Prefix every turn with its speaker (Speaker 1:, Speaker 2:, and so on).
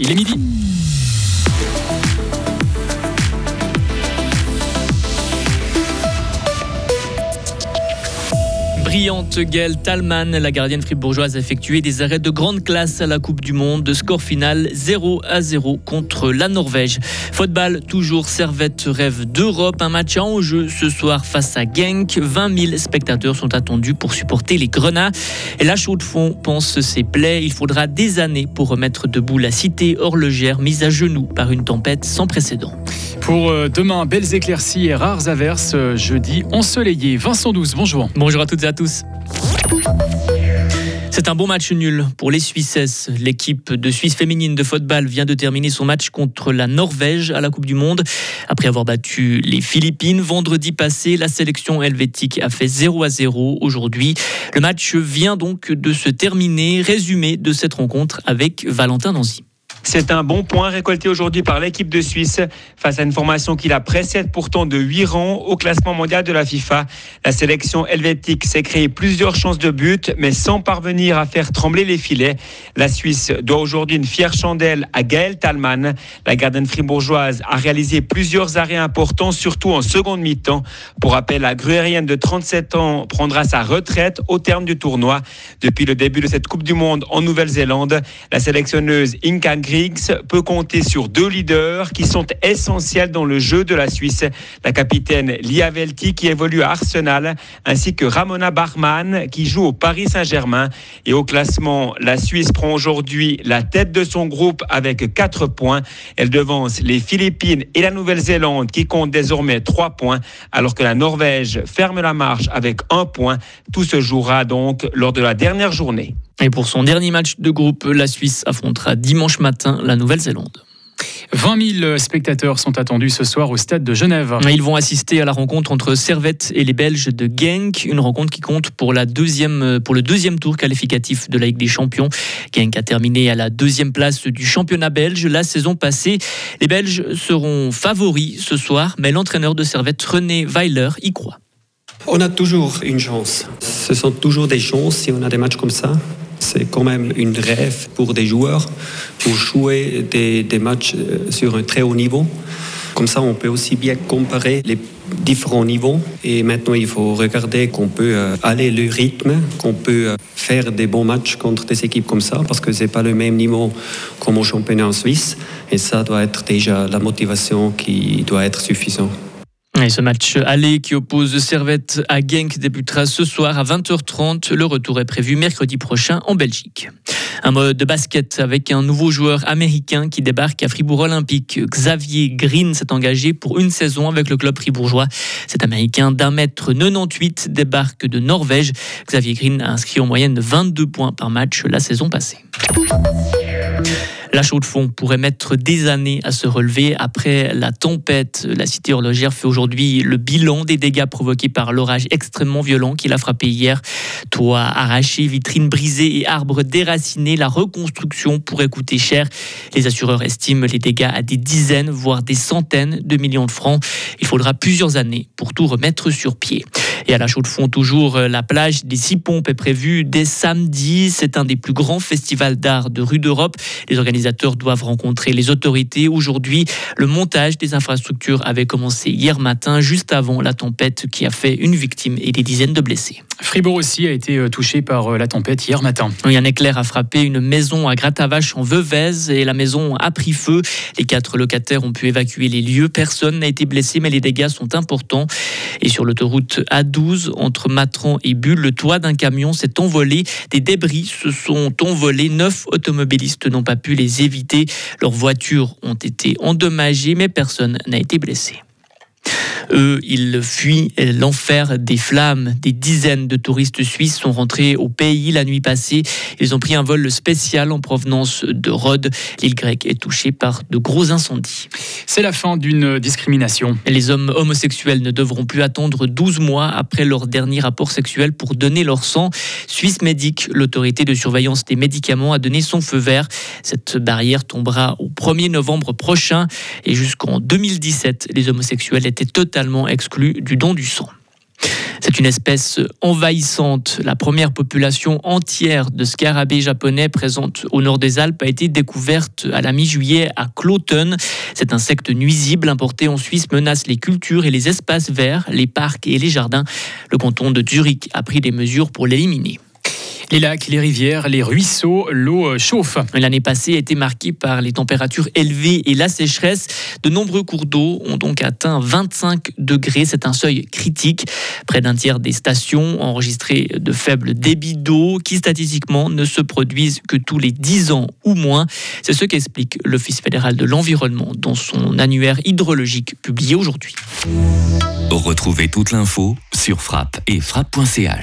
Speaker 1: Il est midi. Brillante Gaëlle Talman, la gardienne fribourgeoise, a effectué des arrêts de grande classe à la Coupe du Monde. Score final 0 à 0 contre la Norvège. Football, toujours Servette rêve d'Europe. Un match en jeu ce soir face à Genk. 20 000 spectateurs sont attendus pour supporter les Grenats. Et la chaude fond pense ses plaies. Il faudra des années pour remettre debout la cité horlogère mise à genoux par une tempête sans précédent.
Speaker 2: Pour euh, demain, belles éclaircies et rares averses. Euh, jeudi ensoleillé. Vincent 12, bonjour.
Speaker 1: Bonjour à toutes et à tous. C'est un bon match nul pour les Suisses. L'équipe de Suisse féminine de football vient de terminer son match contre la Norvège à la Coupe du Monde. Après avoir battu les Philippines vendredi passé, la sélection helvétique a fait 0 à 0 aujourd'hui. Le match vient donc de se terminer. Résumé de cette rencontre avec Valentin Nancy.
Speaker 3: C'est un bon point récolté aujourd'hui par l'équipe de Suisse face à une formation qui la précède pourtant de 8 rangs au classement mondial de la FIFA. La sélection helvétique s'est créée plusieurs chances de but, mais sans parvenir à faire trembler les filets. La Suisse doit aujourd'hui une fière chandelle à Gaël Talman. La gardienne fribourgeoise a réalisé plusieurs arrêts importants, surtout en seconde mi-temps. Pour rappel, la gruérienne de 37 ans prendra sa retraite au terme du tournoi. Depuis le début de cette Coupe du Monde en Nouvelle-Zélande, la sélectionneuse Inka Griggs peut compter sur deux leaders qui sont essentiels dans le jeu de la Suisse. La capitaine Lia Velti qui évolue à Arsenal ainsi que Ramona Barman qui joue au Paris Saint-Germain. Et au classement, la Suisse prend aujourd'hui la tête de son groupe avec quatre points. Elle devance les Philippines et la Nouvelle-Zélande qui comptent désormais trois points alors que la Norvège ferme la marche avec un point. Tout se jouera donc lors de la dernière journée.
Speaker 1: Et pour son dernier match de groupe, la Suisse affrontera dimanche matin la Nouvelle-Zélande.
Speaker 2: 20 000 spectateurs sont attendus ce soir au stade de Genève.
Speaker 1: Ils vont assister à la rencontre entre Servette et les Belges de Genk, une rencontre qui compte pour, la deuxième, pour le deuxième tour qualificatif de la Ligue des Champions. Genk a terminé à la deuxième place du championnat belge la saison passée. Les Belges seront favoris ce soir, mais l'entraîneur de Servette, René Weiler, y croit.
Speaker 4: On a toujours une chance. Ce sont toujours des chances si on a des matchs comme ça. C'est quand même une rêve pour des joueurs, pour jouer des, des, matchs euh, sur un très haut niveau. Comme ça, on peut aussi bien comparer les différents niveaux. Et maintenant, il faut regarder qu'on peut euh, aller le rythme, qu'on peut euh, faire des bons matchs contre des équipes comme ça, parce que c'est pas le même niveau comme au championnat en Suisse. Et ça doit être déjà la motivation qui doit être suffisante.
Speaker 1: Ce match aller qui oppose Servette à Genk débutera ce soir à 20h30. Le retour est prévu mercredi prochain en Belgique. Un mode de basket avec un nouveau joueur américain qui débarque à Fribourg Olympique. Xavier Green s'est engagé pour une saison avec le club fribourgeois. Cet américain d'un mètre 98 débarque de Norvège. Xavier Green a inscrit en moyenne 22 points par match la saison passée. La chaux de fond pourrait mettre des années à se relever après la tempête. La cité horlogère fait aujourd'hui le bilan des dégâts provoqués par l'orage extrêmement violent qui l'a frappé hier. Toits arrachés, vitrines brisées et arbres déracinés. La reconstruction pourrait coûter cher. Les assureurs estiment les dégâts à des dizaines, voire des centaines de millions de francs. Il faudra plusieurs années pour tout remettre sur pied. Et à la chaux de fond, toujours, la plage des Six Pompes est prévue dès samedi. C'est un des plus grands festivals d'art de rue d'Europe. Les organisateurs doivent rencontrer les autorités. Aujourd'hui, le montage des infrastructures avait commencé hier matin, juste avant la tempête qui a fait une victime et des dizaines de blessés.
Speaker 2: Fribourg aussi a été euh, touché par euh, la tempête hier matin.
Speaker 1: Oui, un éclair a frappé une maison à Gratavache en Veuvez et la maison a pris feu. Les quatre locataires ont pu évacuer les lieux. Personne n'a été blessé, mais les dégâts sont importants. Et sur l'autoroute A12, entre Matran et Bulle, le toit d'un camion s'est envolé. Des débris se sont envolés. Neuf automobilistes n'ont pas pu les éviter. Leurs voitures ont été endommagées, mais personne n'a été blessé. Eux, ils fuient l'enfer des flammes. Des dizaines de touristes suisses sont rentrés au pays la nuit passée. Ils ont pris un vol spécial en provenance de Rhodes. L'île grecque est touchée par de gros incendies.
Speaker 2: C'est la fin d'une discrimination.
Speaker 1: Les hommes homosexuels ne devront plus attendre 12 mois après leur dernier rapport sexuel pour donner leur sang. Suisse Médic, l'autorité de surveillance des médicaments, a donné son feu vert. Cette barrière tombera au 1er novembre prochain et jusqu'en 2017, les homosexuels étaient totalement du don du sang. C'est une espèce envahissante. La première population entière de scarabées japonais présente au nord des Alpes a été découverte à la mi-juillet à Cloten. Cet insecte nuisible importé en Suisse menace les cultures et les espaces verts, les parcs et les jardins. Le canton de Zurich a pris des mesures pour l'éliminer.
Speaker 2: Les lacs, les rivières, les ruisseaux, l'eau euh, chauffe.
Speaker 1: L'année passée a été marquée par les températures élevées et la sécheresse. De nombreux cours d'eau ont donc atteint 25 degrés. C'est un seuil critique. Près d'un tiers des stations ont enregistré de faibles débits d'eau qui statistiquement ne se produisent que tous les 10 ans ou moins. C'est ce qu'explique l'Office fédéral de l'environnement dans son annuaire hydrologique publié aujourd'hui.
Speaker 5: Retrouvez toute l'info sur frappe et frappe.ch.